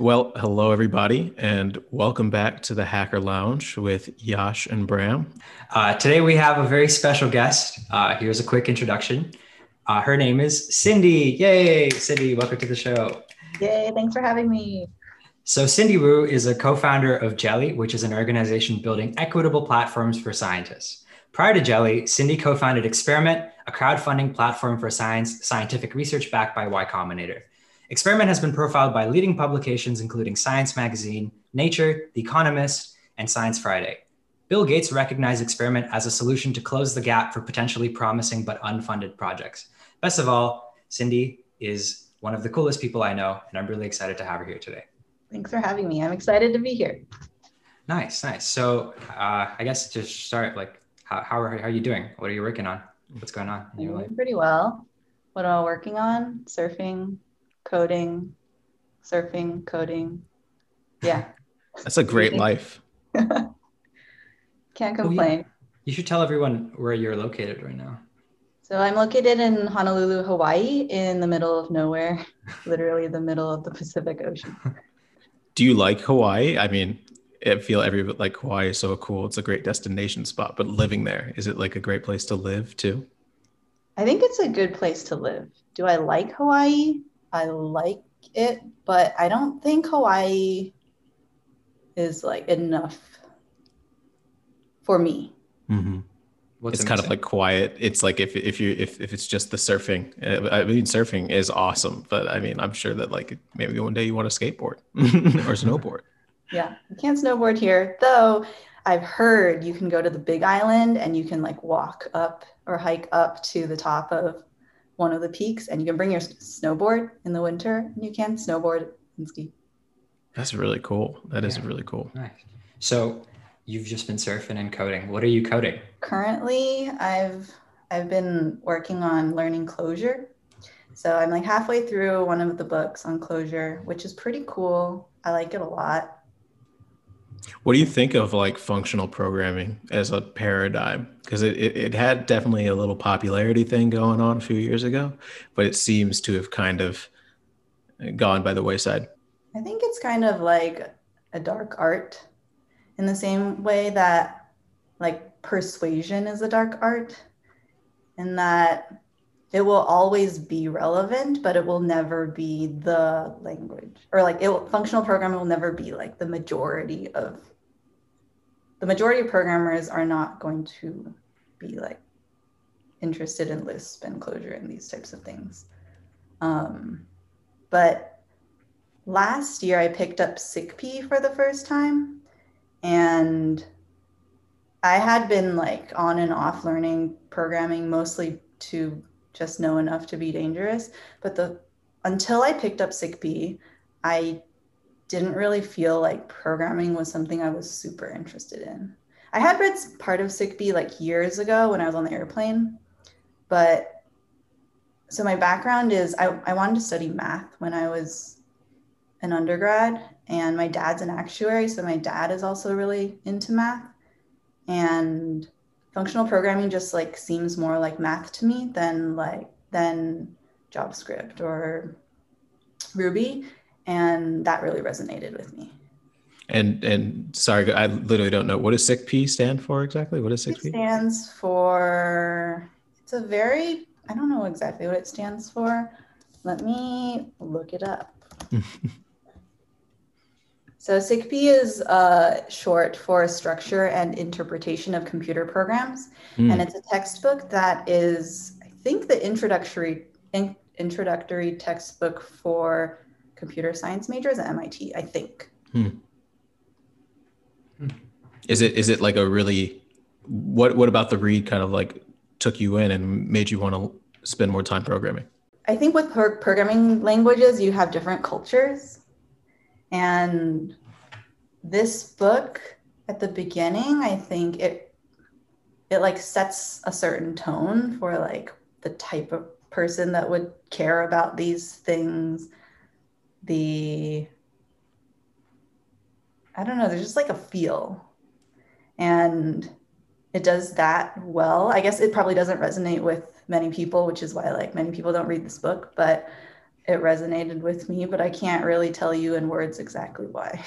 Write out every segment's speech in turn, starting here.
Well, hello, everybody, and welcome back to the Hacker Lounge with Yash and Bram. Uh, today, we have a very special guest. Uh, here's a quick introduction. Uh, her name is Cindy. Yay, Cindy, welcome to the show. Yay, thanks for having me. So, Cindy Wu is a co founder of Jelly, which is an organization building equitable platforms for scientists. Prior to Jelly, Cindy co founded Experiment, a crowdfunding platform for science, scientific research backed by Y Combinator. Experiment has been profiled by leading publications including Science Magazine, Nature, The Economist, and Science Friday. Bill Gates recognized Experiment as a solution to close the gap for potentially promising but unfunded projects. Best of all, Cindy is one of the coolest people I know, and I'm really excited to have her here today. Thanks for having me. I'm excited to be here. Nice, nice. So, uh, I guess to start, like, how, how, are, how are you doing? What are you working on? What's going on in your life? Pretty well. What am I working on? Surfing, coding, surfing, coding. Yeah. That's a great life. Can't complain. Well, you, you should tell everyone where you're located right now. So I'm located in Honolulu, Hawaii, in the middle of nowhere, literally the middle of the Pacific Ocean. Do you like Hawaii? I mean, I feel every like Hawaii is so cool. It's a great destination spot, but living there, is it like a great place to live too? I think it's a good place to live. Do I like Hawaii? I like it, but I don't think Hawaii is like enough for me. Mm-hmm. it's kind of like quiet. It's like if if you if, if it's just the surfing. Uh, I mean, surfing is awesome, but I mean, I'm sure that like maybe one day you want to skateboard or snowboard. Yeah, you can't snowboard here, though. I've heard you can go to the Big Island and you can like walk up or hike up to the top of one of the peaks and you can bring your snowboard in the winter and you can snowboard and ski. That's really cool. That yeah. is really cool. Nice. So you've just been surfing and coding. What are you coding? Currently, I've I've been working on learning Clojure. So I'm like halfway through one of the books on Clojure, which is pretty cool. I like it a lot. What do you think of like functional programming as a paradigm? Because it, it, it, had definitely a little popularity thing going on a few years ago, but it seems to have kind of gone by the wayside. I think it's kind of like a dark art in the same way that like persuasion is a dark art, and that it will always be relevant, but it will never be the language or like it will, functional programming will never be like the majority of the majority of programmers are not going to be like interested in Lisp and Clojure and these types of things. Um, but last year I picked up SICP for the first time and I had been like on and off learning programming mostly to just know enough to be dangerous. But the until I picked up SICP, I didn't really feel like programming was something I was super interested in. I had read part of SICP like years ago when I was on the airplane, but so my background is I, I wanted to study math when I was an undergrad, and my dad's an actuary, so my dad is also really into math. And functional programming just like seems more like math to me than like than JavaScript or Ruby, and that really resonated with me. And and sorry, I literally don't know what does SICP stand for exactly. What does SICP? It stands for. It's a very. I don't know exactly what it stands for. Let me look it up. So SICP is uh, short for Structure and Interpretation of Computer Programs, mm. and it's a textbook that is, I think, the introductory in, introductory textbook for computer science majors at MIT. I think. Hmm. Is it is it like a really what what about the read kind of like took you in and made you want to spend more time programming? I think with pro- programming languages, you have different cultures and this book at the beginning, I think it it like sets a certain tone for like the type of person that would care about these things. The I don't know, there's just like a feel. And it does that well. I guess it probably doesn't resonate with many people, which is why like many people don't read this book, but it resonated with me, but I can't really tell you in words exactly why.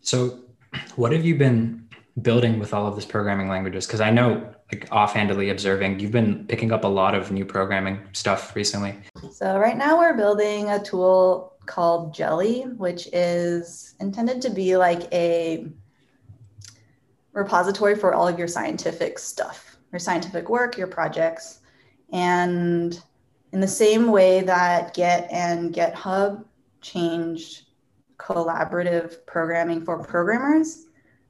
So, what have you been building with all of this programming languages? Because I know, like offhandedly observing, you've been picking up a lot of new programming stuff recently. So, right now we're building a tool called Jelly, which is intended to be like a repository for all of your scientific stuff, your scientific work, your projects. And in the same way that Git and GitHub changed collaborative programming for programmers,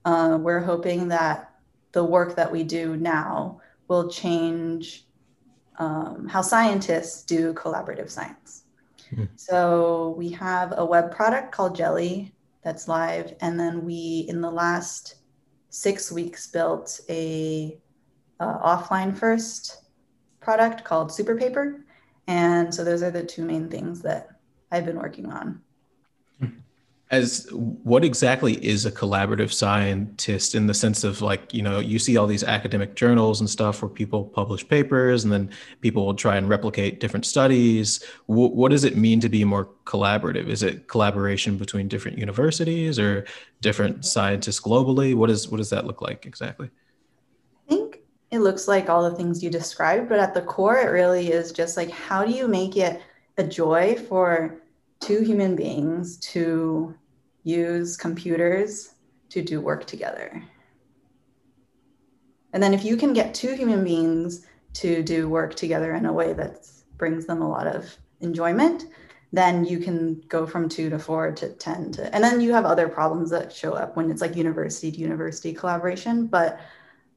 uh, we're hoping that the work that we do now will change um, how scientists do collaborative science. Mm. So we have a web product called Jelly that's live, and then we in the last six weeks built a uh, offline first product called Super Paper. And so those are the two main things that I've been working on. As what exactly is a collaborative scientist in the sense of like, you know, you see all these academic journals and stuff where people publish papers and then people will try and replicate different studies. W- what does it mean to be more collaborative? Is it collaboration between different universities or different scientists globally? What is what does that look like exactly? It looks like all the things you described, but at the core, it really is just like how do you make it a joy for two human beings to use computers to do work together? And then if you can get two human beings to do work together in a way that brings them a lot of enjoyment, then you can go from two to four to 10 to, and then you have other problems that show up when it's like university to university collaboration. But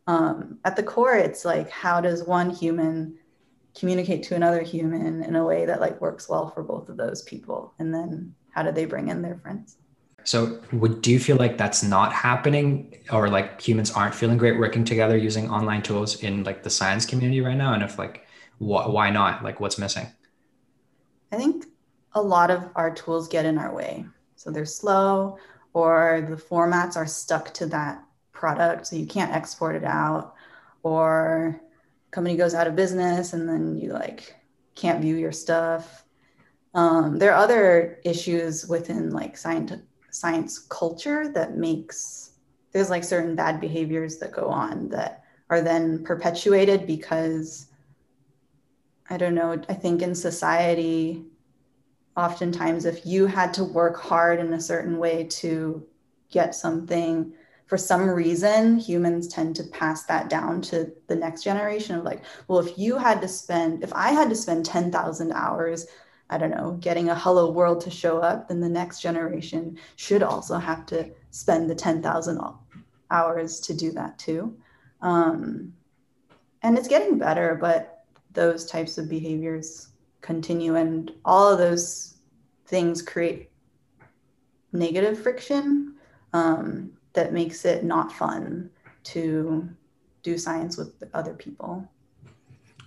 um, at the core it's like how does one human communicate to another human in a way that like works well for both of those people? And then how do they bring in their friends? So would do you feel like that's not happening? Or like humans aren't feeling great working together using online tools in like the science community right now? And if like wh- why not? Like what's missing? I think a lot of our tools get in our way. So they're slow or the formats are stuck to that product so you can't export it out. Or company goes out of business and then you like can't view your stuff. Um, there are other issues within like science science culture that makes there's like certain bad behaviors that go on that are then perpetuated because i don't know i think in society oftentimes if you had to work hard in a certain way to get something for some reason humans tend to pass that down to the next generation of like well if you had to spend if i had to spend 10,000 hours i don't know getting a hello world to show up then the next generation should also have to spend the 10,000 hours to do that too. Um, and it's getting better but those types of behaviors continue and all of those things create negative friction. Um, that makes it not fun to do science with other people.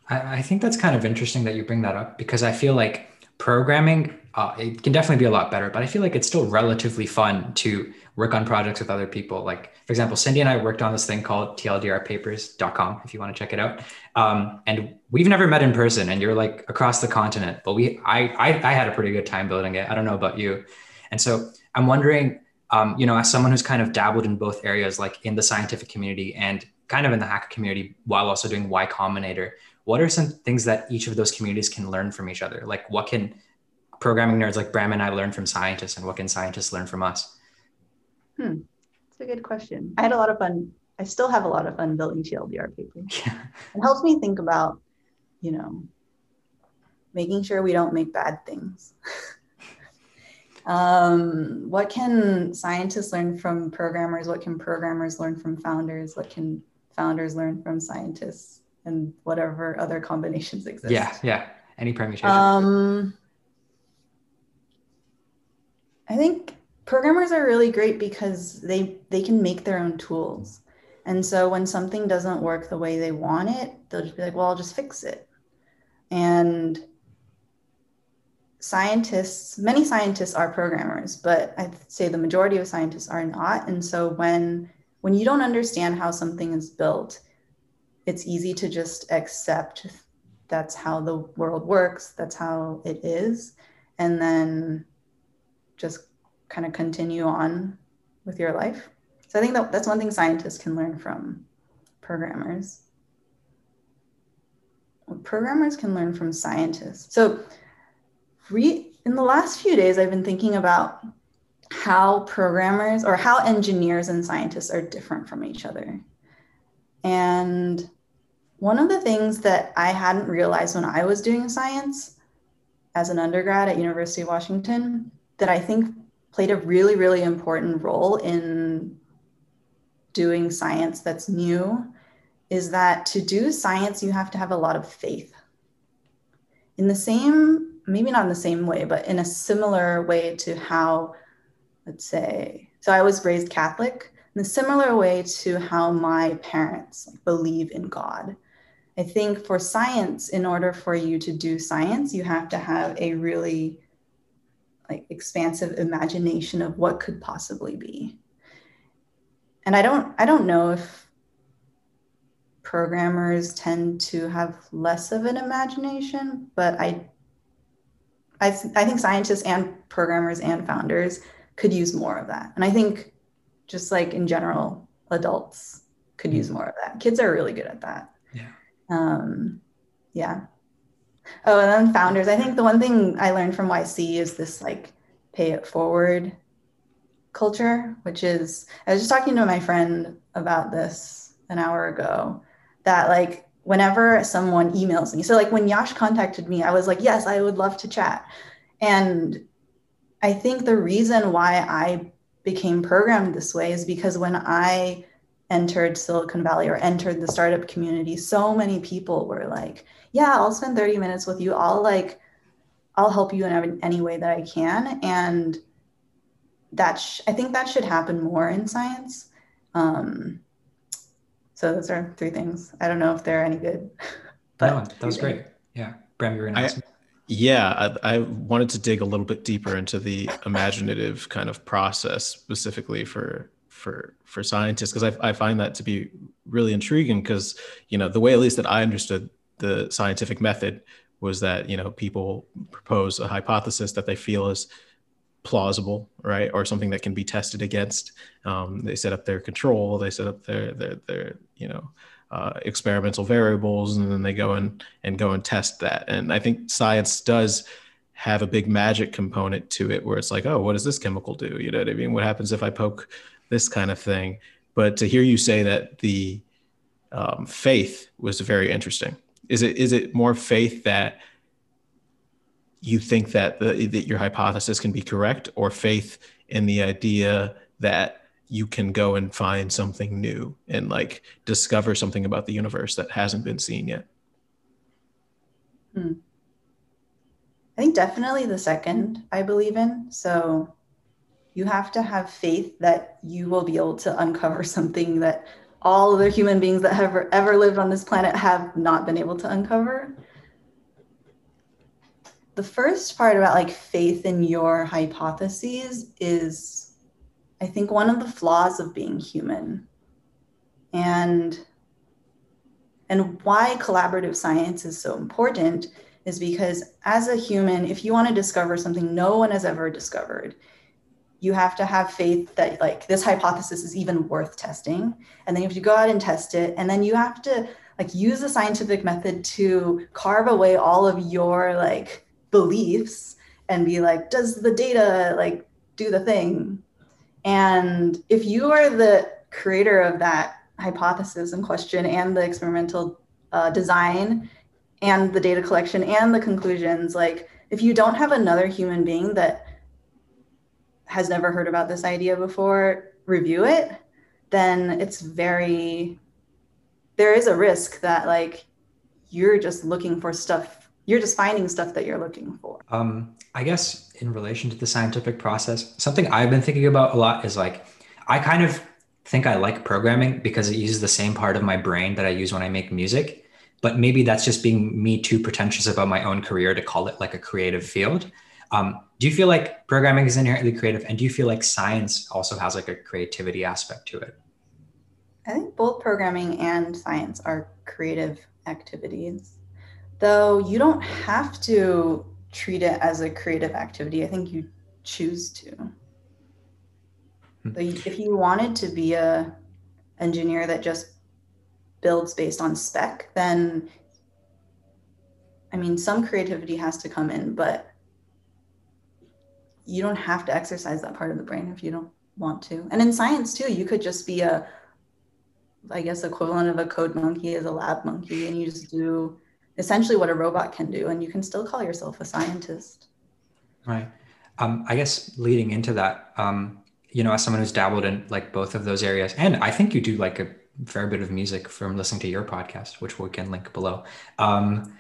I, I think that's kind of interesting that you bring that up because I feel like programming uh, it can definitely be a lot better but i feel like it's still relatively fun to work on projects with other people. Like for example cindy and i worked on this thing called tldrpapers.com if you want to check it out. Um, and we've never met in person and you're like across the continent but we I, I i had a pretty good time building it. I don't know about you. And so i'm wondering um, you know, as someone who's kind of dabbled in both areas, like in the scientific community and kind of in the hacker community, while also doing Y Combinator, what are some things that each of those communities can learn from each other? Like, what can programming nerds like Bram and I learn from scientists, and what can scientists learn from us? Hmm, that's a good question. I had a lot of fun. I still have a lot of fun building TLDR papers. Yeah. It helps me think about, you know, making sure we don't make bad things. Um, what can scientists learn from programmers? What can programmers learn from founders? What can founders learn from scientists? And whatever other combinations exist. Yeah, yeah. Any permutation. Um, I think programmers are really great because they they can make their own tools. And so when something doesn't work the way they want it, they'll just be like, well, I'll just fix it. And scientists, many scientists are programmers, but I'd say the majority of scientists are not. And so when when you don't understand how something is built, it's easy to just accept that's how the world works, that's how it is, and then just kind of continue on with your life. So I think that that's one thing scientists can learn from programmers. programmers can learn from scientists. So re- in the last few days, I've been thinking about how programmers or how engineers and scientists are different from each other. And one of the things that I hadn't realized when I was doing science as an undergrad at University of Washington that I think played a really, really important role in doing science that's new is that to do science, you have to have a lot of faith. In the same, maybe not in the same way, but in a similar way to how, let's say, so I was raised Catholic, in a similar way to how my parents believe in God. I think for science, in order for you to do science, you have to have a really like expansive imagination of what could possibly be. And I don't I don't know if programmers tend to have less of an imagination, but I I, I think scientists and programmers and founders could use more of that. And I think just like in general, adults could use mm. more of that. Kids are really good at that. Yeah. Um, yeah. Oh, and then founders. I think the one thing I learned from YC is this like pay it forward culture, which is I was just talking to my friend about this an hour ago. That like whenever someone emails me, so like when Yash contacted me, I was like, yes, I would love to chat. And I think the reason why I became programmed this way is because when I entered Silicon Valley or entered the startup community, so many people were like, yeah, I'll spend 30 minutes with you. I'll like, I'll help you in any way that I can. And that, sh- I think that should happen more in science. Um, so those are three things. I don't know if they're any good. But no, that was great. Yeah. Bram, you're I, yeah, I, I, wanted to dig a little bit deeper into the imaginative kind of process specifically for for for scientists because I, I find that to be really intriguing because you know the way at least that I understood the scientific method was that you know people propose a hypothesis that they feel is plausible right? Or something that can be tested against. Um, they set up their control they set up their their, their you know uh, experimental variables and then they go and and go and test that. And i think science does have a big magic component to it where it's like oh what does this chemical do? You know what i mean? What happens if i poke this kind of thing. But to hear you say that the um, faith was very interesting. Is it is it more faith that you think that the, that your hypothesis can be correct, or faith in the idea that you can go and find something new and like discover something about the universe that hasn't been seen yet? Hmm. I think definitely the second I believe in. So you have to have faith that you will be able to uncover something that all other human beings that have ever lived on this planet have not been able to uncover. The first part about like faith in your hypotheses is, I think, one of the flaws of being human. And and why collaborative science is so important is because as a human, if you want to discover something no one has ever discovered, you have to have faith that like this hypothesis is even worth testing and then you have to go out and test it and then you have to like use the scientific method to carve away all of your like beliefs and be like does the data like do the thing? And if you are the creator of that hypothesis and question and the experimental uh, design and the data collection and the conclusions like if you don't have another human being that has never heard about this idea before review it, then it's very, there is a risk that like you're just looking for stuff, you're just finding stuff that you're looking for. Um, I guess in relation to the scientific process, something I've been thinking about a lot is like, I kind of think I like programming because it uses the same part of my brain that I use when I make music. But maybe that's just being me too pretentious about my own career to call it like a creative field. Um, do you feel like programming is inherently creative, and do you feel like science also has like a creativity aspect to it? I think both programming and science are creative activities. Though you don't have to treat it as a creative activity. I think you choose to. Hmm. So if you wanted to be a engineer that just builds based on spec, then I mean, some creativity has to come in, but you don't have to exercise that part of the brain if you don't want to. And in science too, you could just be a, I guess, equivalent of a code monkey as a lab monkey, and you just do essentially what a robot can do, and you can still call yourself a scientist. Right. Um, I guess leading into that, um, you know, as someone who's dabbled in like both of those areas, and I think you do like a fair bit of music from listening to your podcast, which we can link below. Um,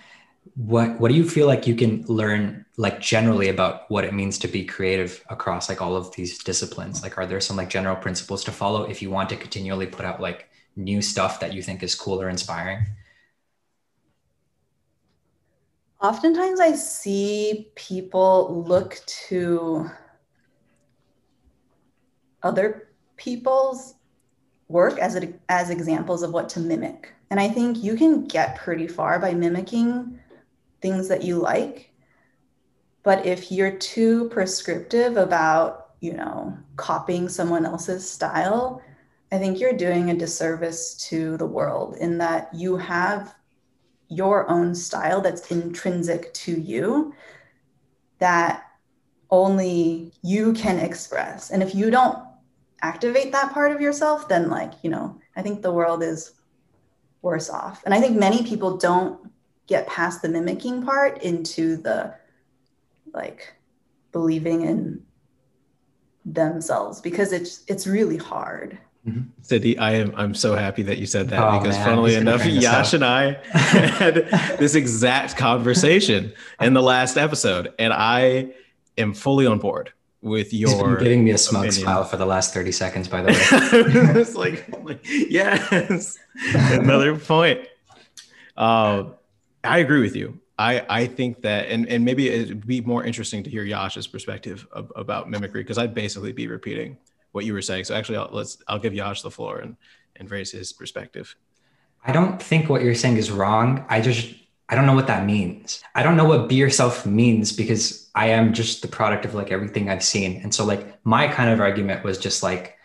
what what do you feel like you can learn like generally about what it means to be creative across like all of these disciplines like are there some like general principles to follow if you want to continually put out like new stuff that you think is cool or inspiring oftentimes i see people look to other people's work as a, as examples of what to mimic and i think you can get pretty far by mimicking things that you like. But if you're too prescriptive about, you know, copying someone else's style, I think you're doing a disservice to the world in that you have your own style that's intrinsic to you that only you can express. And if you don't activate that part of yourself, then, like, you know, I think the world is worse off. And I think many people don't get past the mimicking part into the like believing in themselves because it's it's really hard. Mm-hmm. Cindy, I am I'm so happy that you said that oh, because man, funnily enough, Yash and I had this exact conversation in the last episode, and I am fully on board with your giving me a smug opinion. smile for the last 30 seconds, by the way. it's like, like yes, another point. Uh, I agree with you. I, I think that, and, and maybe it'd be more interesting to hear Yash's perspective of, about mimicry because I'd basically be repeating what you were saying. So actually, I'll, let's I'll give Yash the floor and and raise his perspective. I don't think what you're saying is wrong. I just I don't know what that means. I don't know what be yourself means because I am just the product of like everything I've seen. And so like my kind of argument was just like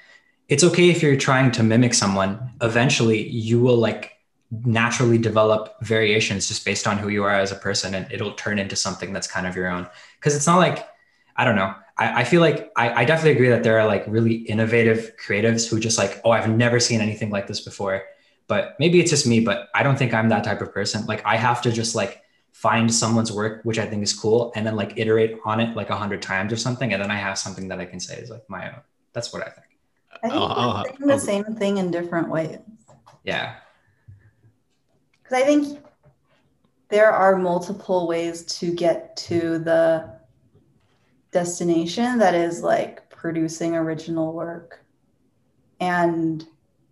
it's okay if you're trying to mimic someone. Eventually, you will like naturally develop variations just based on who you are as a person and it'll turn into something that's kind of your own because it's not like i don't know I, I feel like I, I, definitely agree that there are like really innovative creatives who just like oh i've never seen anything like this before. But maybe it's just me but i don't think i'm that type of person. Like i have to just like find someone's work which i think is cool and then like iterate on it like a hundred times or something and then i have something that i can say is like my own. That's what i think. I think uh, we're the same thing in different ways. Yeah. Because I think there are multiple ways to get to the destination that is like producing original work. And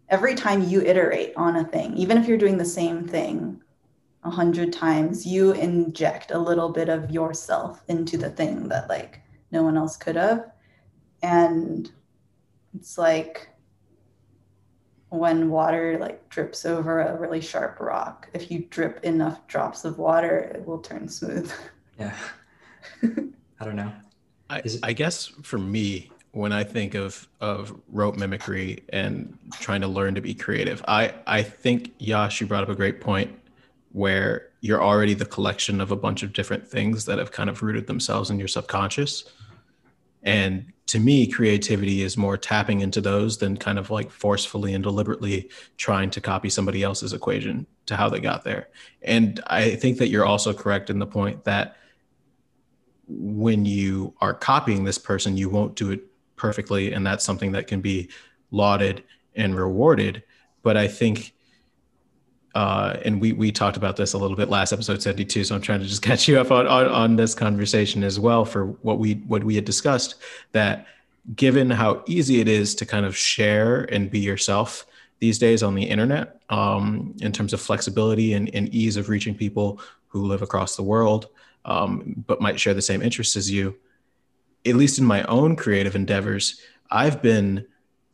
every time you iterate on a thing, even if you're doing the same thing a hundred times, you inject a little bit of yourself into the thing that like no one else could have. And it's like when water like drips over a really sharp rock if you drip enough drops of water it will turn smooth yeah i don't know I, I guess for me when i think of of rote mimicry and trying to learn to be creative i i think yash you brought up a great point where you're already the collection of a bunch of different things that have kind of rooted themselves in your subconscious and to me, creativity is more tapping into those than kind of like forcefully and deliberately trying to copy somebody else's equation to how they got there. And I think that you're also correct in the point that when you are copying this person, you won't do it perfectly. And that's something that can be lauded and rewarded. But I think uh, and we we talked about this a little bit last episode 72 so i'm trying to just catch you up on, on, on this conversation as well for what we what we had discussed that given how easy it is to kind of share and be yourself these days on the internet um, in terms of flexibility and, and, ease of reaching people who live across the world um, but might share the same interests as you at least in my own creative endeavors i've been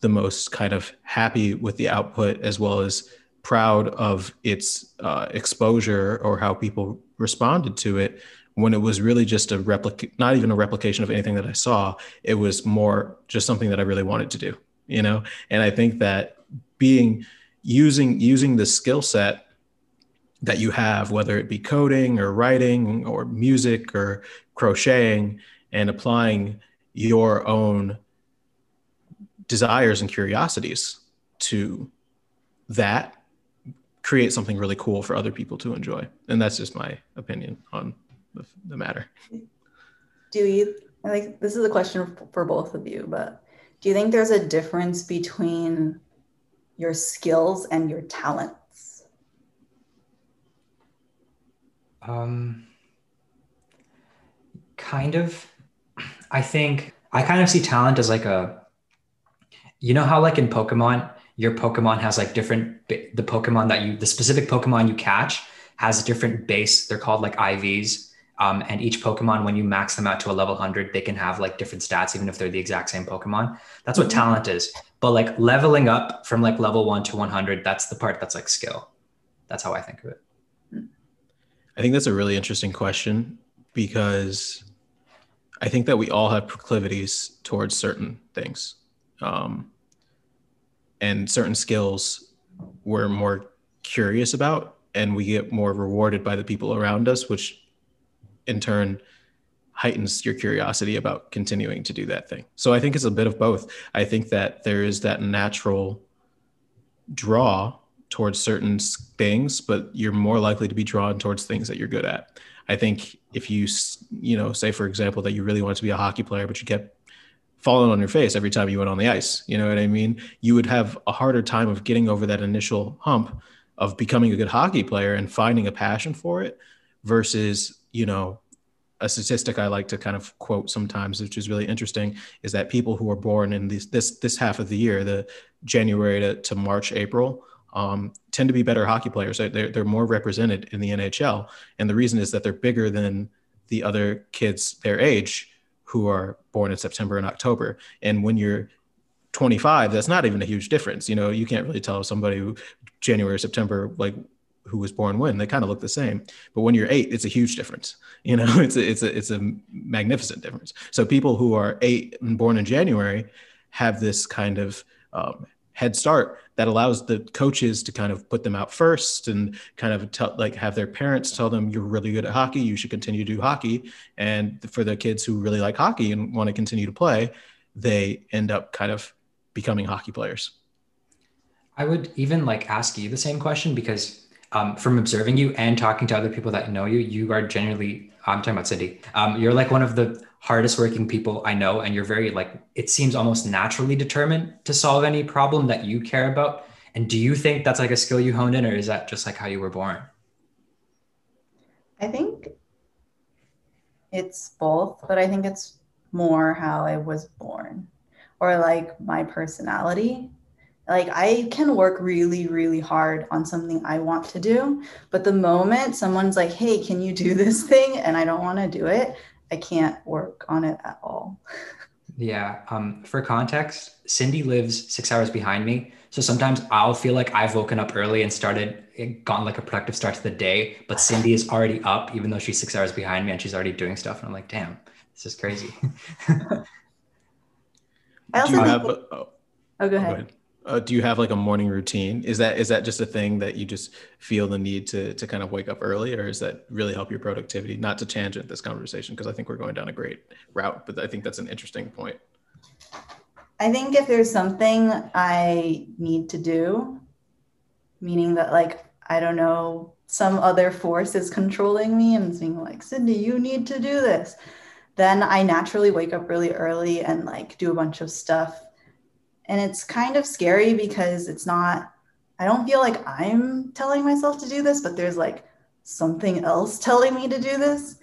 the most kind of happy with the output as well as proud of its uh, exposure or how people responded to it. When it was really just a replica not even a replication of anything that i saw it was more just something that i really wanted to do you know? And i think that being using using the skill set that you have whether it be coding or writing or music or crocheting and applying your own desires and curiosities to that create something really cool for other people to enjoy. And that's just my opinion on the, the matter. Do you I think this is a question for both of you but do you think there's a difference between your skills and your talents um kind of i think i kind of see talent as like a you know how like in pokemon your Pokemon has like different the Pokemon that you the specific Pokemon you catch has a different base. They're called like IVs. Um, and each Pokemon, when you max them out to a level 100, they can have like different stats, even if they're the exact same Pokemon. That's what mm-hmm. talent is. But like leveling up from like level one to 100, that's the part that's like skill. That's how I think of it. I think that's a really interesting question because I think that we all have proclivities towards certain things. Um, and certain skills we're more curious about and we get more rewarded by the people around us which in turn heightens your curiosity about continuing to do that thing so i think it's a bit of both i think that there is that natural draw towards certain things but you're more likely to be drawn towards things that you're good at i think if you you know say for example that you really want to be a hockey player but you kept falling on your face every time you went on the ice. You know what I mean? You would have a harder time of getting over that initial hump of becoming a good hockey player and finding a passion for it versus, you know, a statistic I like to kind of quote sometimes, which is really interesting, is that people who are born in this this this half of the year, the January to, to March, April, um, tend to be better hockey players. They're they're more represented in the NHL, and the reason is that they're bigger than the other kids their age who are born in September and October. And when you're 25, that's not even a huge difference. You know, you can't really tell somebody who January, September, like who was born when they kind of look the same. But when you're eight, it's a huge difference. You know, it's a, it's a, it's a magnificent difference. So people who are eight and born in January have this kind of um, head start that allows the coaches to kind of put them out first and kind of tell like have their parents tell them you're really good at hockey you should continue to do hockey. And for the kids who really like hockey and want to continue to play they end up kind of becoming hockey players. I would even like ask you the same question because um, from observing you and talking to other people that know you you are genuinely i'm talking about cindy um, you're like one of the hardest working people I know, and you're very like it seems almost naturally determined to solve any problem that you care about. And do you think that's like a skill you honed in, or is that just like how you were born? I think it's both, but I think it's more how I was born or like my personality. Like I can work really, really hard on something I want to do, but the moment someone's like, "Hey, can you do this thing?" and I don't want to do it, I can't work on it at all. Yeah. Um, for context, Cindy lives six hours behind me. So sometimes I'll feel like I've woken up early and started, gotten like a productive start to the day, but Cindy is already up, even though she's six hours behind me and she's already doing stuff. And I'm like, damn, this is crazy. I also think, have, oh, oh, go ahead. Go ahead uh, do you have like a morning routine? Is that is that just a thing that you just feel the need to to kind of wake up early, or does that really help your productivity? Not to tangent this conversation because I think we're going down a great route, but I think that's an interesting point. I think if there's something I need to do, meaning that like I don't know some other force is controlling me and saying like Cindy, you need to do this, then I naturally wake up really early and like do a bunch of stuff and it's kind of scary because it's not, I don't feel like I'm telling myself to do this, but there's like something else telling me to do this.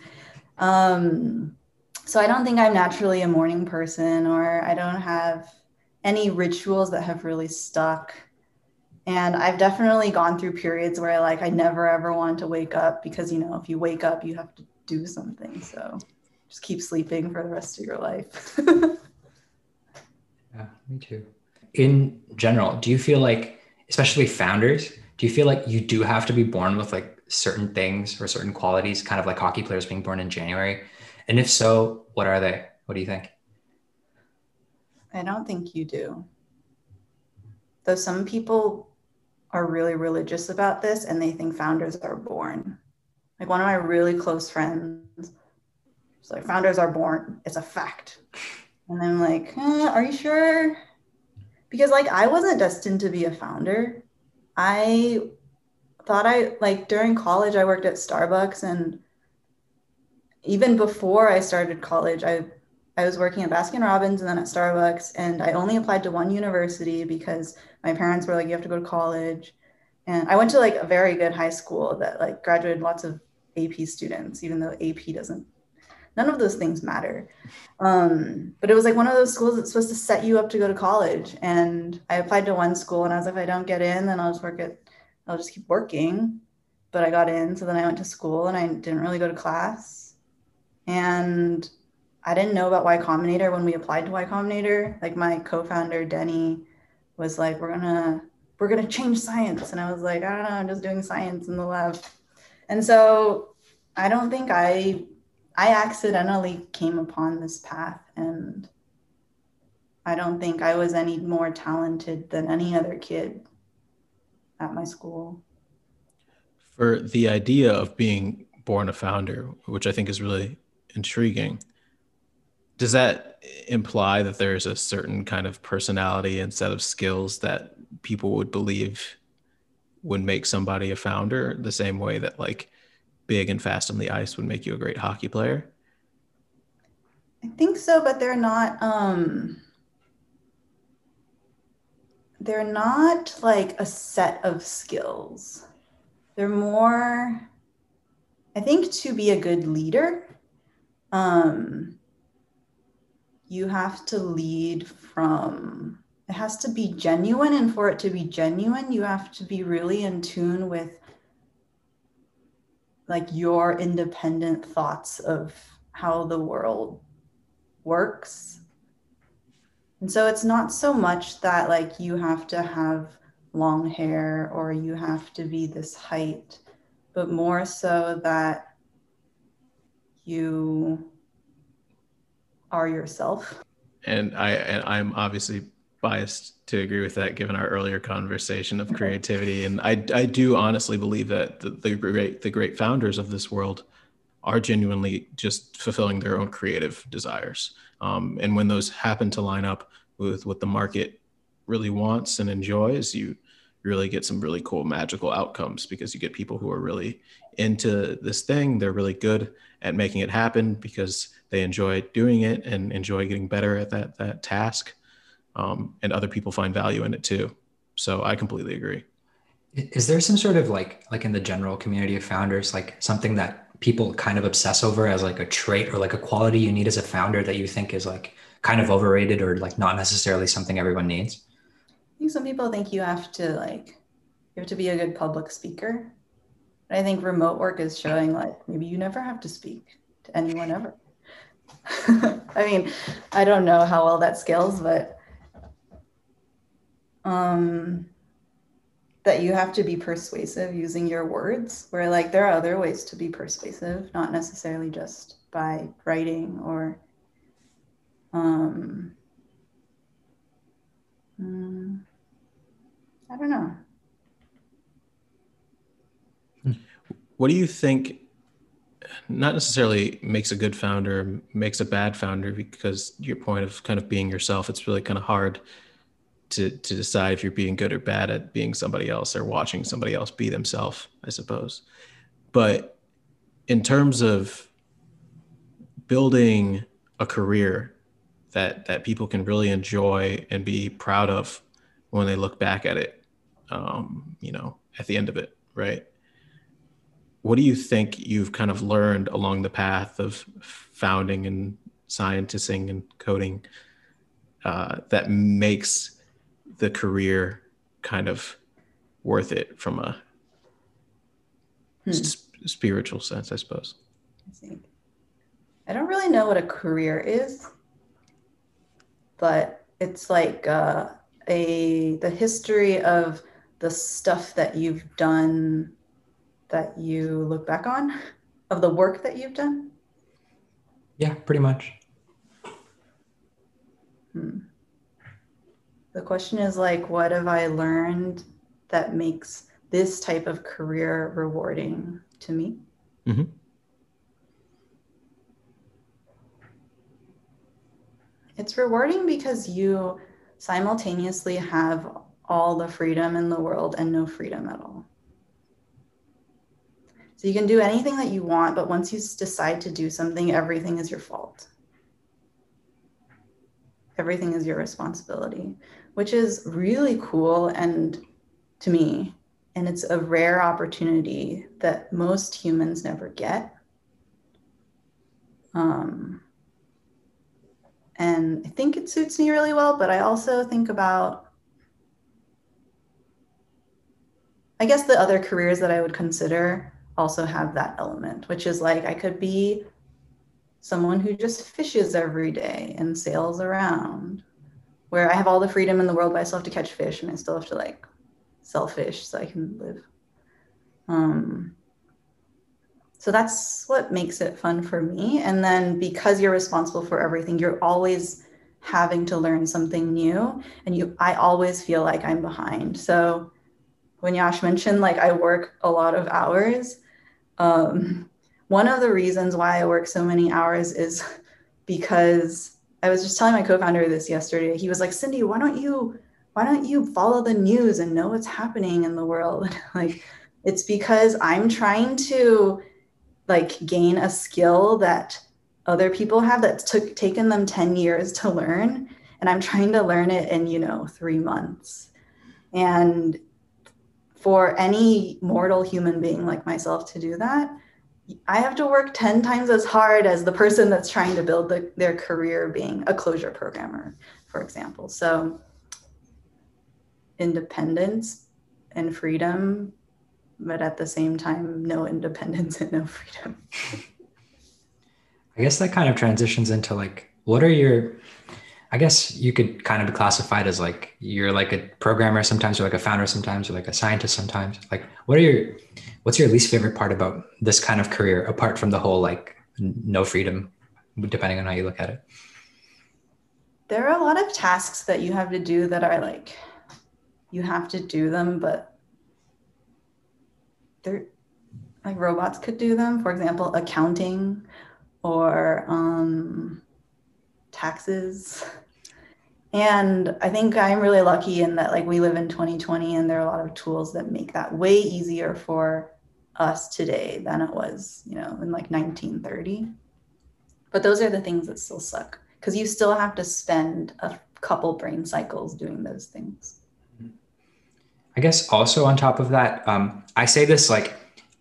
Um, so I don't think I'm naturally a morning person or I don't have any rituals that have really stuck. And I've definitely gone through periods where like I never ever want to wake up because you know if you wake up you have to do something. So just keep sleeping for the rest of your life. yeah, me too in general, do you feel like, especially founders, do you feel like you do have to be born with like certain things or certain qualities, kind of like hockey players being born in January? And if so, what are they? What do you think? I don't think you do. Though some people are really religious about this and they think founders are born. Like one of my really close friends, it's like founders are born. It's a fact. And I'm like, eh, are you sure? Because like I wasn't destined to be a founder. I thought I like during college I worked at Starbucks and even before I started college, I I was working at Baskin Robbins and then at Starbucks, and I only applied to one university because my parents were like, "You have to go to college," and I went to like a very good high school that like graduated lots of AP students, even though AP doesn't. None of those things matter, um, but it was like one of those schools that's supposed to set you up to go to college. And I applied to one school, and I was like, if I don't get in, then I'll just work at, I'll just keep working. But I got in, so then I went to school, and I didn't really go to class, and I didn't know about Y Combinator when we applied to Y Combinator. Like my co-founder Denny was like, "We're gonna we're gonna change science," and I was like, "I don't know, I'm just doing science in the lab." And so I don't think I I accidentally came upon this path, and I don't think I was any more talented than any other kid at my school. For the idea of being born a founder, which I think is really intriguing does that imply that there's a certain kind of personality and set of skills that people would believe would make somebody a founder the same way that like big and fast on the ice would make you a great hockey player? I think so but they're not um they're not like a set of skills. They're more i think to be a good leader um you have to lead from it has to be genuine and for it to be genuine you have to be really in tune with like your independent thoughts of how the world works and so it's not so much that like you have to have long hair or you have to be this height but more so that you are yourself. And I and I'm obviously biased to agree with that given our earlier conversation of creativity and I I do honestly believe that the, the great the great founders of this world are genuinely just fulfilling their own creative desires. Um, and when those happen to line up with what the market really wants and enjoys, you really get some really cool magical outcomes because you get people who are really into this thing. They're really good at making it happen because they enjoy doing it and enjoy getting better at that that task. Um, and other people find value in it too. So I completely agree. Is there some sort of like like in the general community of founders, like something that people kind of obsess over as like a trait or like a quality you need as a founder that you think is like kind of overrated or like not necessarily something everyone needs? I think some people think you have to like you have to be a good public speaker. But I think remote work is showing like maybe you never have to speak to anyone ever. I mean, I don't know how well that scales, but um, that you have to be persuasive using your words, where like there are other ways to be persuasive, not necessarily just by writing or um, mm, I don't know. What do you think not necessarily makes a good founder, makes a bad founder because your point of kind of being yourself, it's really kind of hard to to decide if you're being good or bad at being somebody else or watching somebody else be themselves, I suppose. But in terms of building a career that that people can really enjoy and be proud of when they look back at it, um, you know, at the end of it, right? what do you think you've kind of learned along the path of founding and scientisting and coding uh, that makes the career kind of worth it from a hmm. spiritual sense, I suppose? I, I don't really know what a career is, but it's like uh, a the history of the stuff that you've done that you look back on of the work that you've done? Yeah, pretty much. Hmm. The question is like, what have I learned that makes this type of career rewarding to me? Mm-hmm. It's rewarding because you simultaneously have all the freedom in the world and no freedom at all. So you can do anything that you want, but once you decide to do something, everything is your fault. Everything is your responsibility, which is really cool and to me. And it's a rare opportunity that most humans never get. Um, and I think it suits me really well, but I also think about, I guess the other careers that I would consider also have that element, which is like I could be someone who just fishes every day and sails around, where I have all the freedom in the world, but I still have to catch fish and I still have to like sell fish so I can live. Um, so that's what makes it fun for me. And then because you're responsible for everything, you're always having to learn something new. And you I always feel like I'm behind. So when Yash mentioned like I work a lot of hours, um, one of the reasons why I work so many hours is because I was just telling my co-founder this yesterday. He was like, Cindy, why don't you why don't you follow the news and know what's happening in the world? like it's because I'm trying to like gain a skill that other people have that took taken them 10 years to learn and i'm trying to learn it in you know three months and for any mortal human being like myself to do that i have to work 10 times as hard as the person that's trying to build the, their career being a Clojure programmer for example so independence and freedom but at the same time, no independence and no freedom. I guess that kind of transitions into like, what are your, I guess you could kind of be classified as like, you're like a programmer sometimes, you're like a founder sometimes, you're like a scientist sometimes. Like, what are your, what's your least favorite part about this kind of career apart from the whole like no freedom, depending on how you look at it? There are a lot of tasks that you have to do that are like, you have to do them, but they're like robots could do them. For example, accounting or um, taxes. And I think I'm really lucky in that like we live in 2020 and there are a lot of tools that make that way easier for us today than it was, you know, in like 1930. But those are the things that still suck because you still have to spend a couple brain cycles doing those things. I guess also on top of that, um, I say this like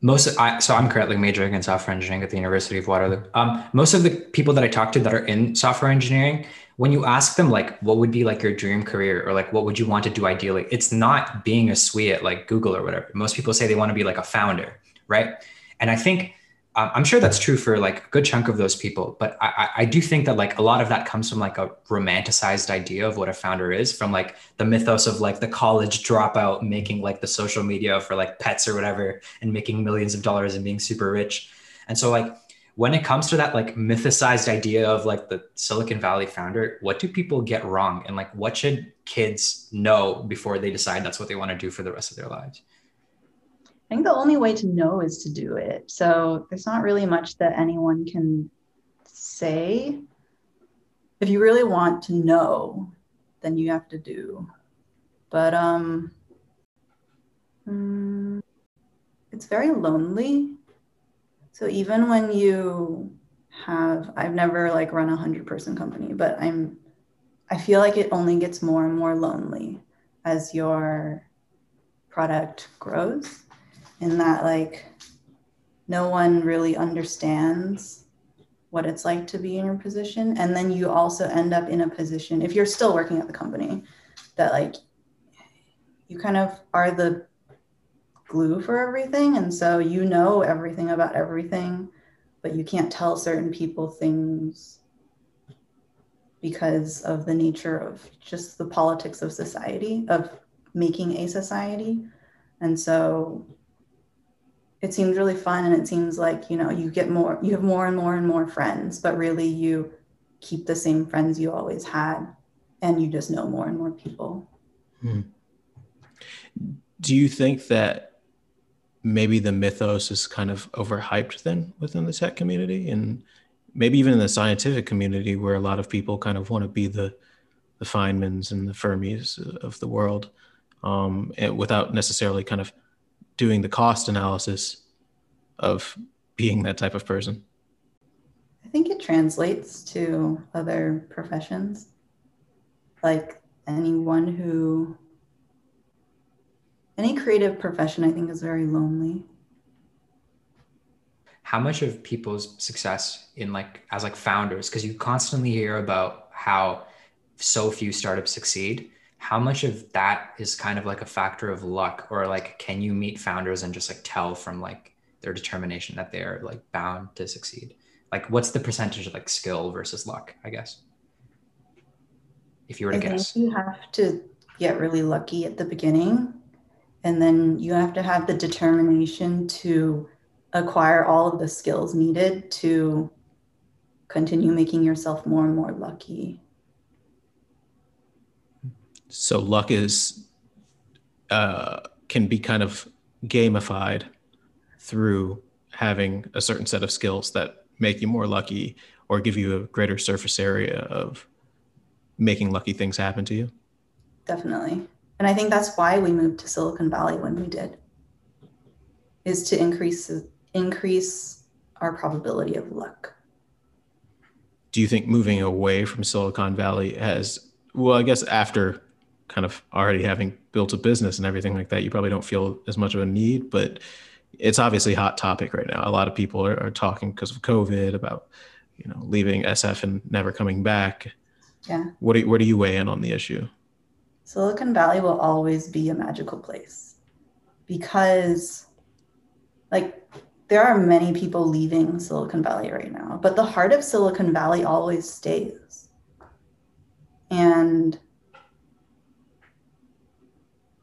most. I, so I'm currently majoring in software engineering at the University of Waterloo. Um, most of the people that I talk to that are in software engineering, when you ask them like, what would be like your dream career or like what would you want to do ideally, it's not being a SWE at like Google or whatever. Most people say they want to be like a founder, right? And I think um, I'm sure that's true for like a good chunk of those people, but I, I do think that like a lot of that comes from like a romanticized idea of what a founder is, from like the mythos of like the college dropout making like the social media for like pets or whatever, and making millions of dollars and being super rich. And so like when it comes to that like mythicized idea of like the Silicon Valley founder, what do people get wrong, and like what should kids know before they decide that's what they want to do for the rest of their lives? I think the only way to know is to do it. So there's not really much that anyone can say. If you really want to know, then you have to do. But um, mm, it's very lonely. So even when you have, I've never like run a hundred person company, but I'm, I feel like it only gets more and more lonely as your product grows in that like no one really understands what it's like to be in your position and then you also end up in a position if you're still working at the company that like you kind of are the glue for everything and so you know everything about everything but you can't tell certain people things because of the nature of just the politics of society of making a society. And so it seems really fun and it seems like, you know, you get more, you have more and more and more friends, but really you keep the same friends you always had and you just know more and more people. Hmm. Do you think that maybe the mythos is kind of overhyped then within the tech community and maybe even in the scientific community where a lot of people kind of want to be the the Feynmans and the Fermis of the world um, without necessarily kind of doing the cost analysis of being that type of person? I think it translates to other professions. Like anyone who, any creative profession, I think is very lonely. How much of people's success in like, as like founders, because you constantly hear about how so few startups succeed how much of that is kind of like a factor of luck or like can you meet founders and just like tell from like their determination that they're like bound to succeed? Like what's the percentage of like skill versus luck i guess? If you were to I guess. you have to get really lucky at the beginning and then you have to have the determination to acquire all of the skills needed to continue making yourself more and more lucky so luck is uh, can be kind of gamified through having a certain set of skills that make you more lucky or give you a greater surface area of making lucky things happen to you. Definitely. And I think that's why we moved to Silicon Valley when we did. Is to increase increase our probability of luck. Do you think moving away from Silicon Valley has well, I guess after kind of already having built a business and everything like that, you probably don't feel as much of a need. But it's obviously a hot topic right now. A lot of people are, are talking because of COVID about, you know, leaving SF and never coming back. Yeah. What do you, where do you weigh in on the issue? Silicon Valley will always be a magical place because, like, there are many people leaving Silicon Valley right now, but the heart of Silicon Valley always stays. And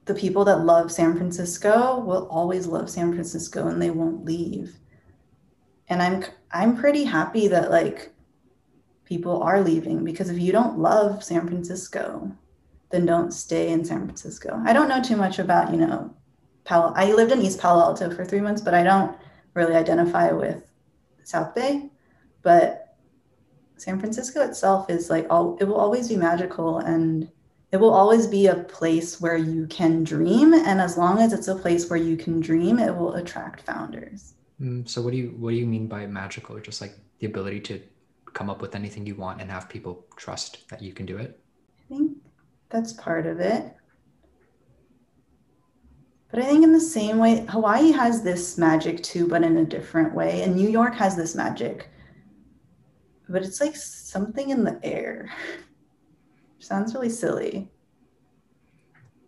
the people that love San Francisco will always love San Francisco and they won't leave. And I'm I'm pretty happy that like people are leaving because if you don't love San Francisco, then don't stay in San Francisco. I don't know too much about, you know, Palo I lived in East Palo Alto for 3 months, but I don't really identify with South Bay, but San Francisco itself is like all it will always be magical and it will always be a place where you can dream and as long as it's a place where you can dream it will attract founders. Mm, so what do you what do you mean by magical just like the ability to come up with anything you want and have people trust that you can do it? I think that's part of it. But i think in the same way hawaii has this magic too but in a different way and new york has this magic. But it's like something in the air sounds really silly.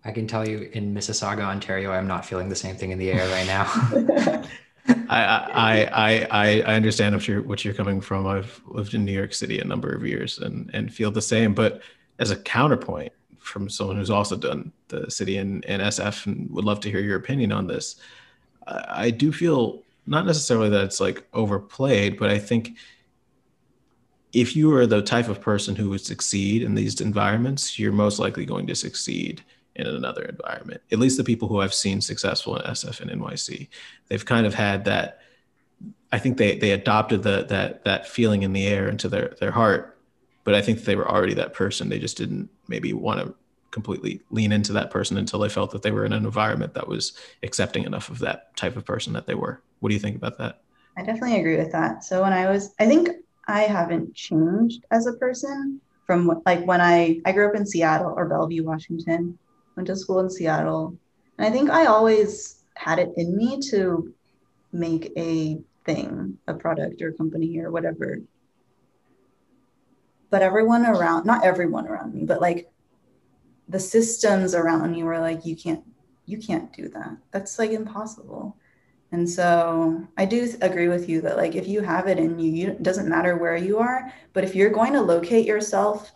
I can tell you in Mississauga, Ontario, I'm not feeling the same thing in the air right now. I, I, I, I understand what you're, what you're coming from. I've lived in New York City a number of years and, and feel the same, but as a counterpoint from someone who's also done the city and, and SF and would love to hear your opinion on this. I, I do feel not necessarily that it's like overplayed, but I think if you are the type of person who would succeed in these environments, you're most likely going to succeed in another environment. At least the people who I've seen successful in SF and NYC, they've kind of had that. I think they they adopted the that that feeling in the air into their their heart, but I think they were already that person. They just didn't maybe want to completely lean into that person until they felt that they were in an environment that was accepting enough of that type of person that they were. What do you think about that? I definitely agree with that. So when I was, I think I haven't changed as a person from like when I I grew up in Seattle or Bellevue, Washington, went to school in Seattle. And I think I always had it in me to make a thing, a product or a company or whatever. But everyone around, not everyone around me, but like the systems around me were like, you can't, you can't do that. That's like impossible. And so I do agree with you that like if you have it in you, you it doesn't matter where you are, but if you're going to locate yourself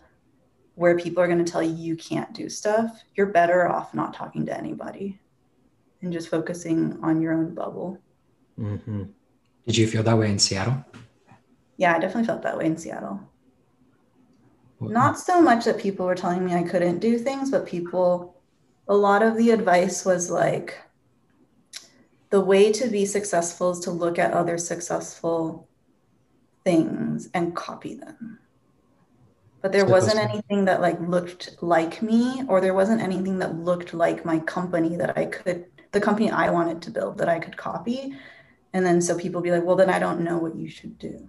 where people are going to tell you you can't do stuff, you're better off not talking to anybody and just focusing on your own bubble. Mm-hmm. Did you feel that way in Seattle? Yeah, I definitely felt that way in Seattle. What? Not so much that people were telling me I couldn't do things, but people, a lot of the advice was like, the way to be successful is to look at other successful things and copy them. But there wasn't anything that like looked like me or there wasn't anything that looked like my company that i could the company i wanted to build that i could copy. And then so people be like well then i don't know what you should do.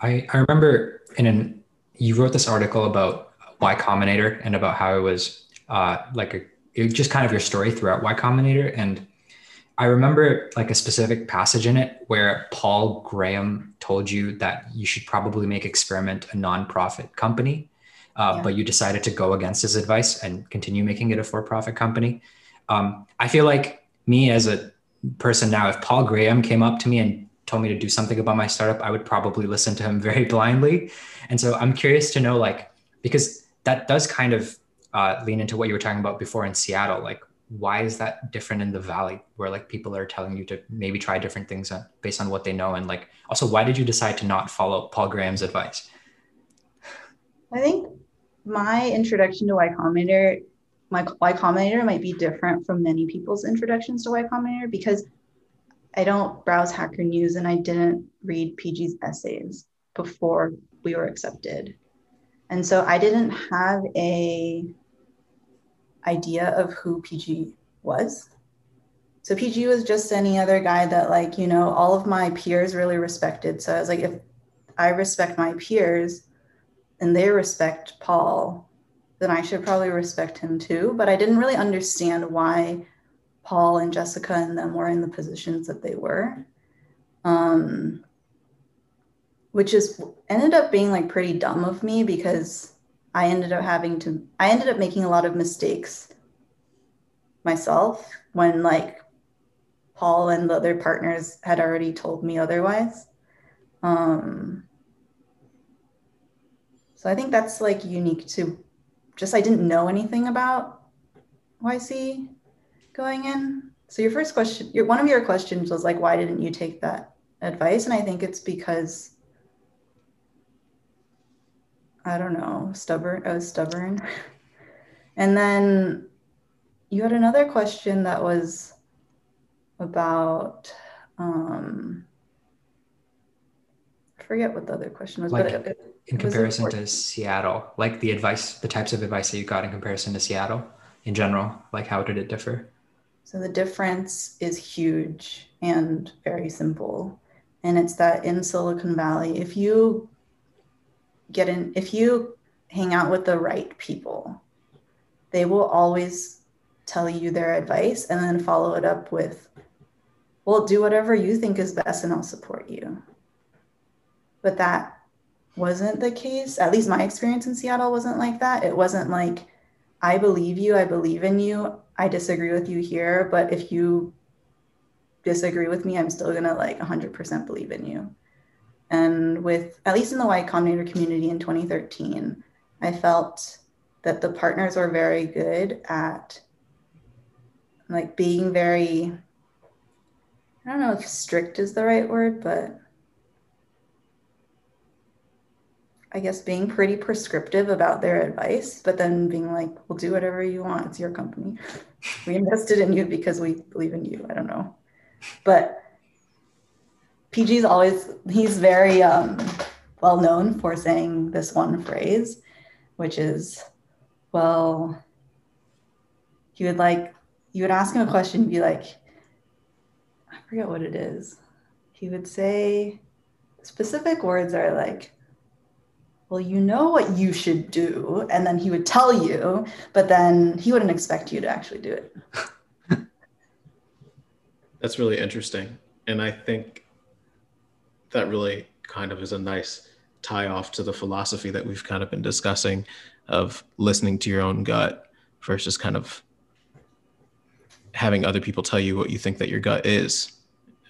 I i remember in an you wrote this article about y combinator and about how it was uh like a just kind of your story throughout y combinator and I remember like a specific passage in it where Paul Graham told you that you should probably make Experiment a nonprofit company, uh, yeah. but you decided to go against his advice and continue making it a for-profit company. Um, I feel like me as a person now, if Paul Graham came up to me and told me to do something about my startup, I would probably listen to him very blindly. And so I'm curious to know, like, because that does kind of uh, lean into what you were talking about before in Seattle, like why is that different in the valley where like people are telling you to maybe try different things based on what they know? And like also why did you decide to not follow paul graham's advice? I think my introduction to y combinator my y combinator might be different from many people's introductions to y combinator because i don't browse hacker news and i didn't read pg's essays before we were accepted. And so i didn't have a idea of who PG was. So PG was just any other guy that like, you know, all of my peers really respected. So I was like, if I respect my peers and they respect Paul, then I should probably respect him too. But I didn't really understand why Paul and Jessica and them were in the positions that they were. Um, which is ended up being like pretty dumb of me because I ended up having to, I ended up making a lot of mistakes myself when like Paul and the other partners had already told me otherwise. Um, so I think that's like unique to just I didn't know anything about YC going in. So your first question, your one of your questions was like, why didn't you take that advice? And I think it's because I don't know, stubborn. I was stubborn. And then you had another question that was about um I forget what the other question was, like but it, it, in comparison to Seattle, like the advice, the types of advice that you got in comparison to Seattle in general, like how did it differ? So the difference is huge and very simple. And it's that in Silicon Valley, if you get in if you hang out with the right people they will always tell you their advice and then follow it up with well do whatever you think is best and i'll support you. But that wasn't the case. At least my experience in seattle wasn't like that. It wasn't like i believe you i believe in you i disagree with you here but if you disagree with me i'm still gonna like 100% believe in you and with, at least in the Y Combinator community in 2013, I felt that the partners were very good at like being very, I don't know if strict is the right word, but I guess being pretty prescriptive about their advice, but then being like, we'll do whatever you want. It's your company. We invested in you because we believe in you. I don't know. But PG's always he's very um, well known for saying this one phrase, which is, well, he would like you would ask him a question, be like, I forget what it is. He would say specific words are like, well, you know what you should do, and then he would tell you, but then he wouldn't expect you to actually do it. That's really interesting. And I think that really kind of is a nice tie off to the philosophy that we've kind of been discussing of listening to your own gut versus kind of having other people tell you what you think that your gut is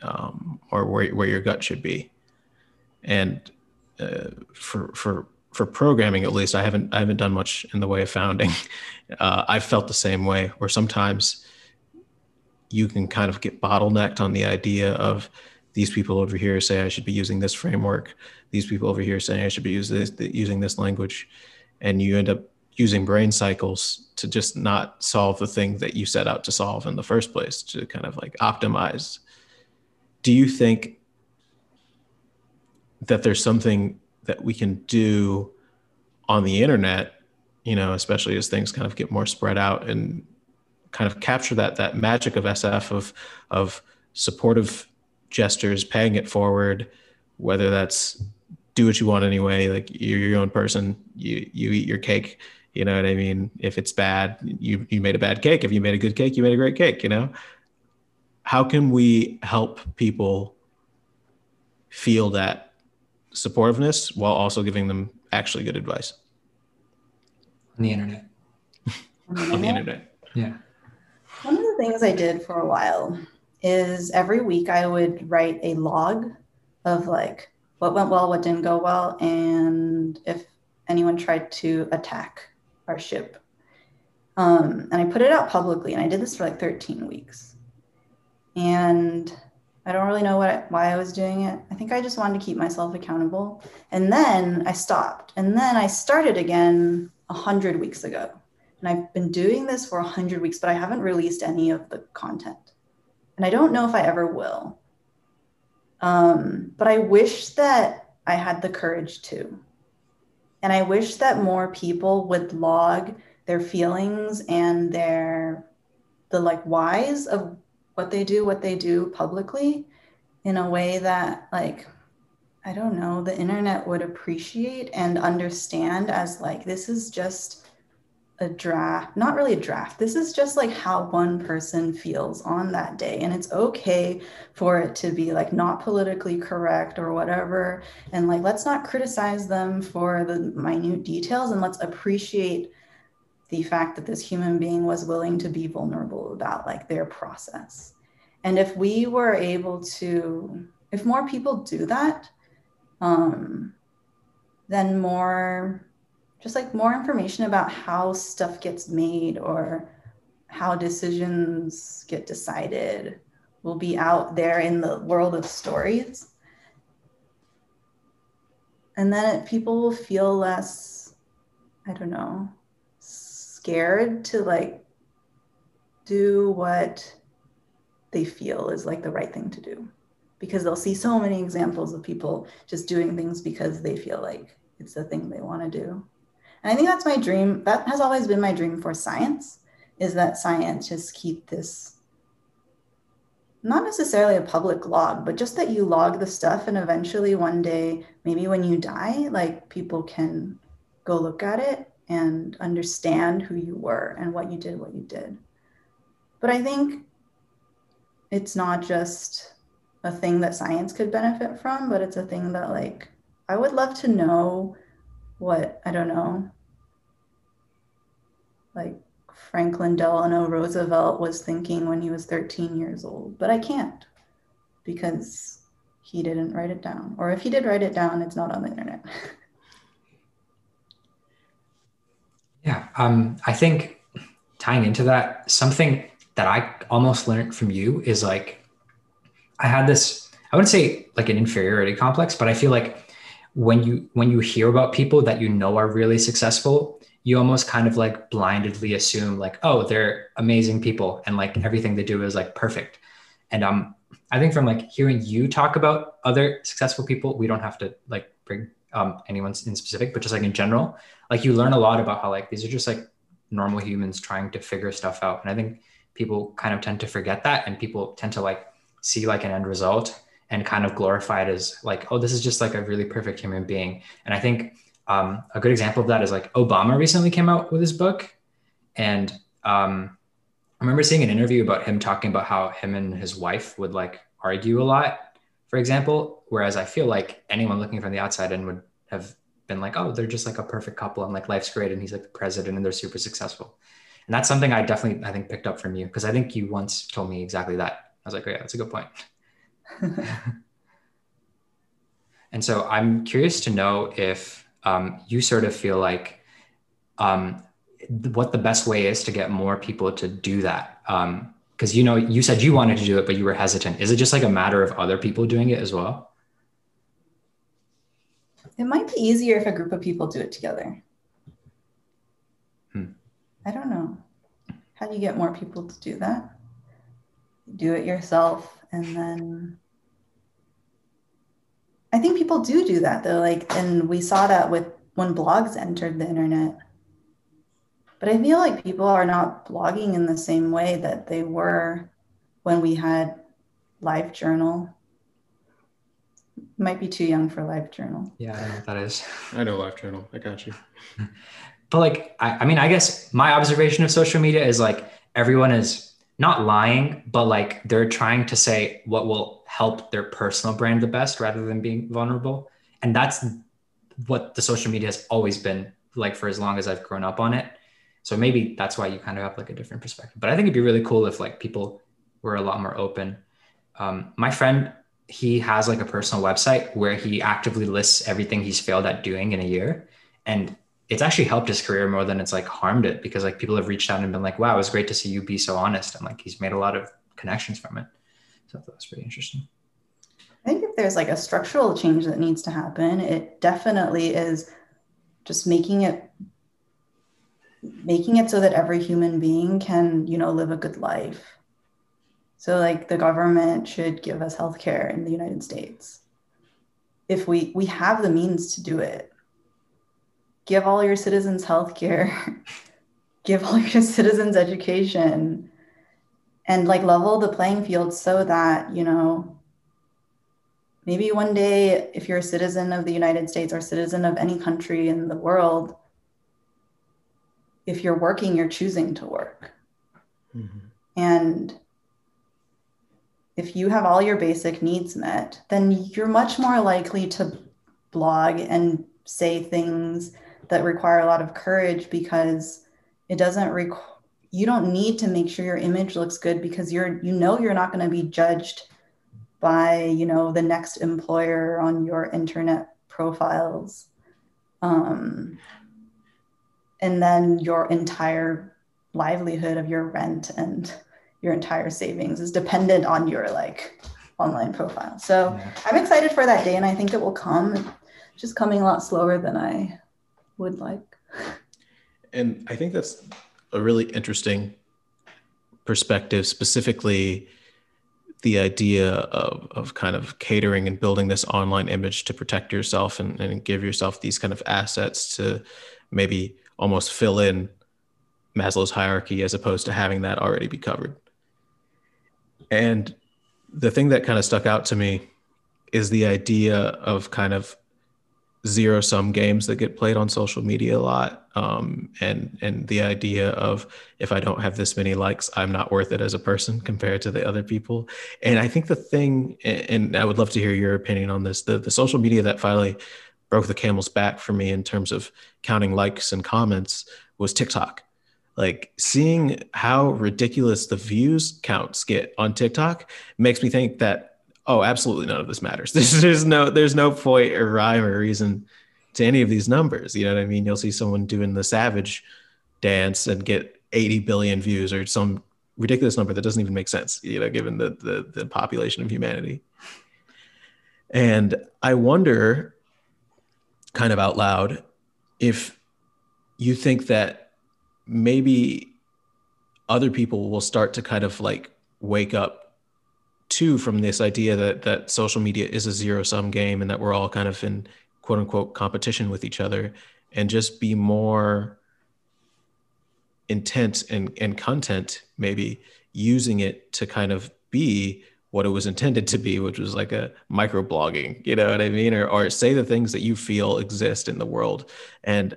um, or where, where your gut should be and uh, for for for programming at least, I haven't I haven't done much in the way of founding. Uh, I've felt the same way, where sometimes you can kind of get bottlenecked on the idea of these people over here say I should be using this framework, these people over here saying I should be using this, using this language, and you end up using brain cycles to just not solve the thing that you set out to solve in the first place to kind of like optimize. Do you think that there's something that we can do on the internet, you know, especially as things kind of get more spread out and kind of capture that that magic of SF of of supportive gestures, paying it forward, whether that's do what you want anyway, like you're your own person, you you eat your cake, you know what I mean? If it's bad, you you made a bad cake. If you made a good cake, you made a great cake, you know? How can we help people feel that supportiveness while also giving them actually good advice? On the internet. On the internet. Yeah. One of the things I did for a while is every week I would write a log of like what went well, what didn't go well, and if anyone tried to attack our ship. Um, and I put it out publicly, and I did this for like 13 weeks. And I don't really know what why I was doing it. I think I just wanted to keep myself accountable. And then I stopped. And then I started again 100 weeks ago. And I've been doing this for 100 weeks, but I haven't released any of the content. And I don't know if I ever will. Um, but I wish that I had the courage to. And I wish that more people would log their feelings and their the like whys of what they do, what they do publicly in a way that like I don't know, the internet would appreciate and understand as like this is just a draft, not really a draft. This is just like how one person feels on that day. And it's okay for it to be like not politically correct or whatever. And like, let's not criticize them for the minute details and let's appreciate the fact that this human being was willing to be vulnerable about like their process. And if we were able to, if more people do that, um, then more just like more information about how stuff gets made or how decisions get decided will be out there in the world of stories. And then it, people will feel less, I don't know, scared to like do what they feel is like the right thing to do because they'll see so many examples of people just doing things because they feel like it's the thing they want to do. And I think that's my dream. That has always been my dream for science is that science just keep this not necessarily a public log, but just that you log the stuff and eventually one day, maybe when you die, like people can go look at it and understand who you were and what you did, what you did. But I think it's not just a thing that science could benefit from, but it's a thing that like I would love to know what I don't know, like Franklin Delano Roosevelt was thinking when he was 13 years old, but I can't because he didn't write it down. Or if he did write it down, it's not on the internet. yeah, um, I think tying into that, something that I almost learned from you is like, I had this, I wouldn't say like an inferiority complex, but I feel like when you when you hear about people that you know are really successful you almost kind of like blindly assume like oh they're amazing people and like everything they do is like perfect. And um i think from like hearing you talk about other successful people we don't have to like bring um anyone in specific but just like in general like you learn a lot about how like these are just like normal humans trying to figure stuff out. And i think people kind of tend to forget that and people tend to like see like an end result and kind of glorified as like, oh, this is just like a really perfect human being. And I think um, a good example of that is like Obama recently came out with his book. And um, I remember seeing an interview about him talking about how him and his wife would like argue a lot, for example. Whereas I feel like anyone looking from the outside in would have been like, oh, they're just like a perfect couple and like life's great. And he's like the president and they're super successful. And that's something I definitely, I think, picked up from you because I think you once told me exactly that. I was like, oh, yeah, that's a good point. and so I'm curious to know if um, you sort of feel like um, what the best way is to get more people to do that. Because um, you know, you said you wanted to do it, but you were hesitant. Is it just like a matter of other people doing it as well? It might be easier if a group of people do it together. Hmm. I don't know. How do you get more people to do that? Do it yourself and then I think people do do that though like and we saw that with when blogs entered the internet. But I feel like people are not blogging in the same way that they were when we had Live Journal might be too young for Live Journal. Yeah, I know what that is. I know Live Journal. I got you. but like, I, I mean, I guess my observation of social media is like everyone is not lying, but like they're trying to say what will help their personal brand the best rather than being vulnerable. And that's what the social media has always been like for as long as I've grown up on it. So maybe that's why you kind of have like a different perspective. But I think it'd be really cool if like people were a lot more open. Um, my friend he has like a personal website where he actively lists everything he's failed at doing in a year. And it's actually helped his career more than it's like harmed it because like people have reached out and been like, wow, it was great to see you be so honest. And like he's made a lot of connections from it. So that was pretty interesting. I think if there's like a structural change that needs to happen, it definitely is just making it making it so that every human being can, you know, live a good life so, like, the government should give us health care in the United States. If we, we have the means to do it, give all your citizens health care, give all your citizens education, and like level the playing field so that, you know, maybe one day, if you're a citizen of the United States or citizen of any country in the world, if you're working, you're choosing to work. Mm-hmm. And if you have all your basic needs met, then you're much more likely to blog and say things that require a lot of courage because it doesn't require you don't need to make sure your image looks good because you're you know you're not going to be judged by you know the next employer on your internet profiles um, and then your entire livelihood of your rent and your entire savings is dependent on your like online profile. So yeah. I'm excited for that day and I think it will come. It's just coming a lot slower than I would like. And I think that's a really interesting perspective, specifically the idea of, of kind of catering and building this online image to protect yourself and, and give yourself these kind of assets to maybe almost fill in Maslow's hierarchy as opposed to having that already be covered. And the thing that kind of stuck out to me is the idea of kind of zero sum games that get played on social media a lot um, and and the idea of if i don't have this many likes i'm not worth it as a person compared to the other people. And i think the thing and i would love to hear your opinion on this the, the social media that finally broke the camel's back for me in terms of counting likes and comments was tiktok. Like seeing how ridiculous the views counts get on TikTok makes me think that oh, absolutely none of this matters. There's, no there's no point or rhyme or reason to any of these numbers. You know what I mean? You'll see someone doing the savage dance and get 80 billion views or some ridiculous number that doesn't even make sense, you know, given the the, the population of humanity. And I wonder, kind of out loud, if you think that maybe other people will start to kind of like wake up too from this idea that that social media is a zero sum game and that we're all kind of in quote unquote competition with each other and just be more intent and, and content maybe using it to kind of be what it was intended to be, which was like a micro blogging, you know what I mean? Or, or say the things that you feel exist in the world. And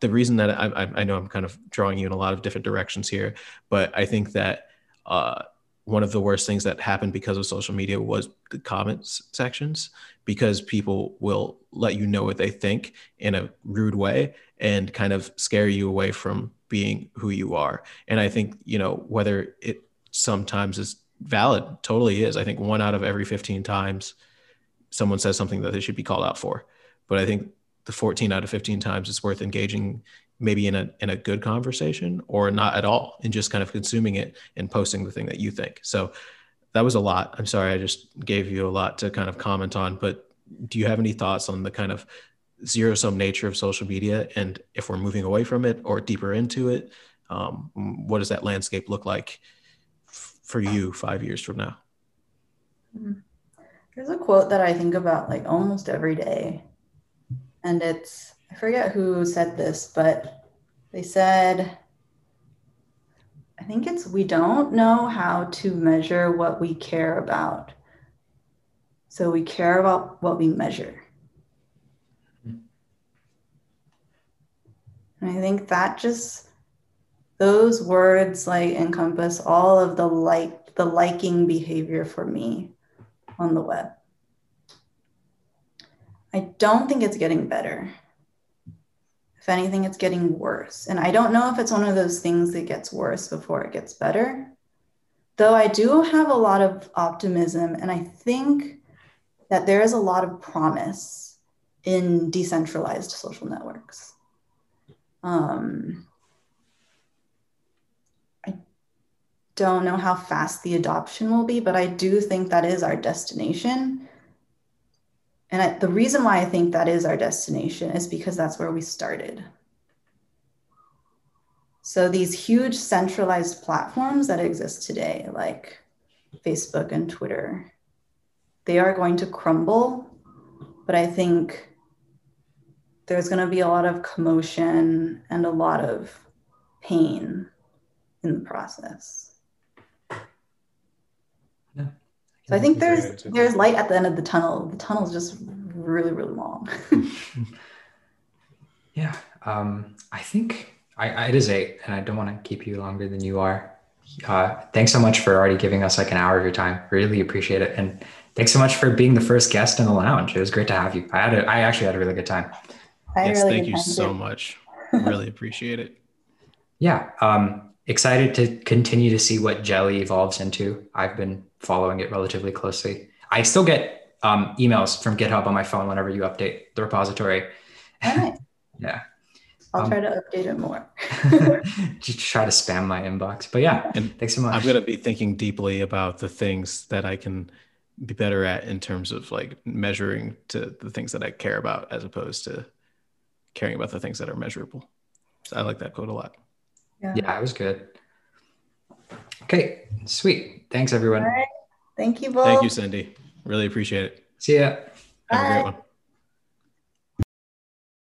the reason that I, I, know I'm kind of drawing you in a lot of different directions here, but I think that uh, one of the worst things that happened because of social media was the comments sections because people will let you know what they think in a rude way and kind of scare you away from being who you are. And I think, you know, whether it sometimes is valid, totally is. I think one out of every 15 times someone says something that they should be called out for. But I think the 14 out of 15 times it's worth engaging maybe in a in a good conversation or not at all and just kind of consuming it and posting the thing that you think. So that was a lot. I'm sorry i just gave you a lot to kind of comment on but do you have any thoughts on the kind of zero sum nature of social media and if we're moving away from it or deeper into it um, what does that landscape look like f- for you five years from now? There's a quote that i think about like almost every day and it's i forget who said this but they said i think it's we don't know how to measure what we care about so we care about what we measure And I think that just those words like encompass all of the like the liking behavior for me on the web. I don't think it's getting better. If anything, it's getting worse. And I don't know if it's one of those things that gets worse before it gets better. Though I do have a lot of optimism, and I think that there is a lot of promise in decentralized social networks. Um, I don't know how fast the adoption will be, but I do think that is our destination. And I, the reason why I think that is our destination is because that's where we started. So these huge centralized platforms that exist today, like Facebook and Twitter, they are going to crumble. But I think there's going to be a lot of commotion and a lot of pain in the process. Yeah. So I think there's there's light at the end of the tunnel. The tunnel is just really really long. yeah, um, I think I, I, it is eight, and I don't want to keep you longer than you are. Uh, thanks so much for already giving us like an hour of your time. Really appreciate it, and thanks so much for being the first guest in the lounge. It was great to have you. I had a, I actually had a really good time. I yes, really thank you so too. much. really appreciate it. Yeah. Um, excited to continue to see what Jelly evolves into. I've been following it relatively closely. I still get um, emails from GitHub on my phone whenever you update the repository. Right. yeah. I'll um, try to update it more. just try to spam my inbox. But yeah, and thanks so much. I'm going to be thinking deeply about the things that I can be better at in terms of like measuring to the things that I care about as opposed to caring about the things that are measurable. So I like that quote a lot. Yeah, yeah it was good. Okay, sweet. Thanks, everyone. Thank you both. Thank you, Cindy. Really appreciate it. See ya. Have Bye. a great one.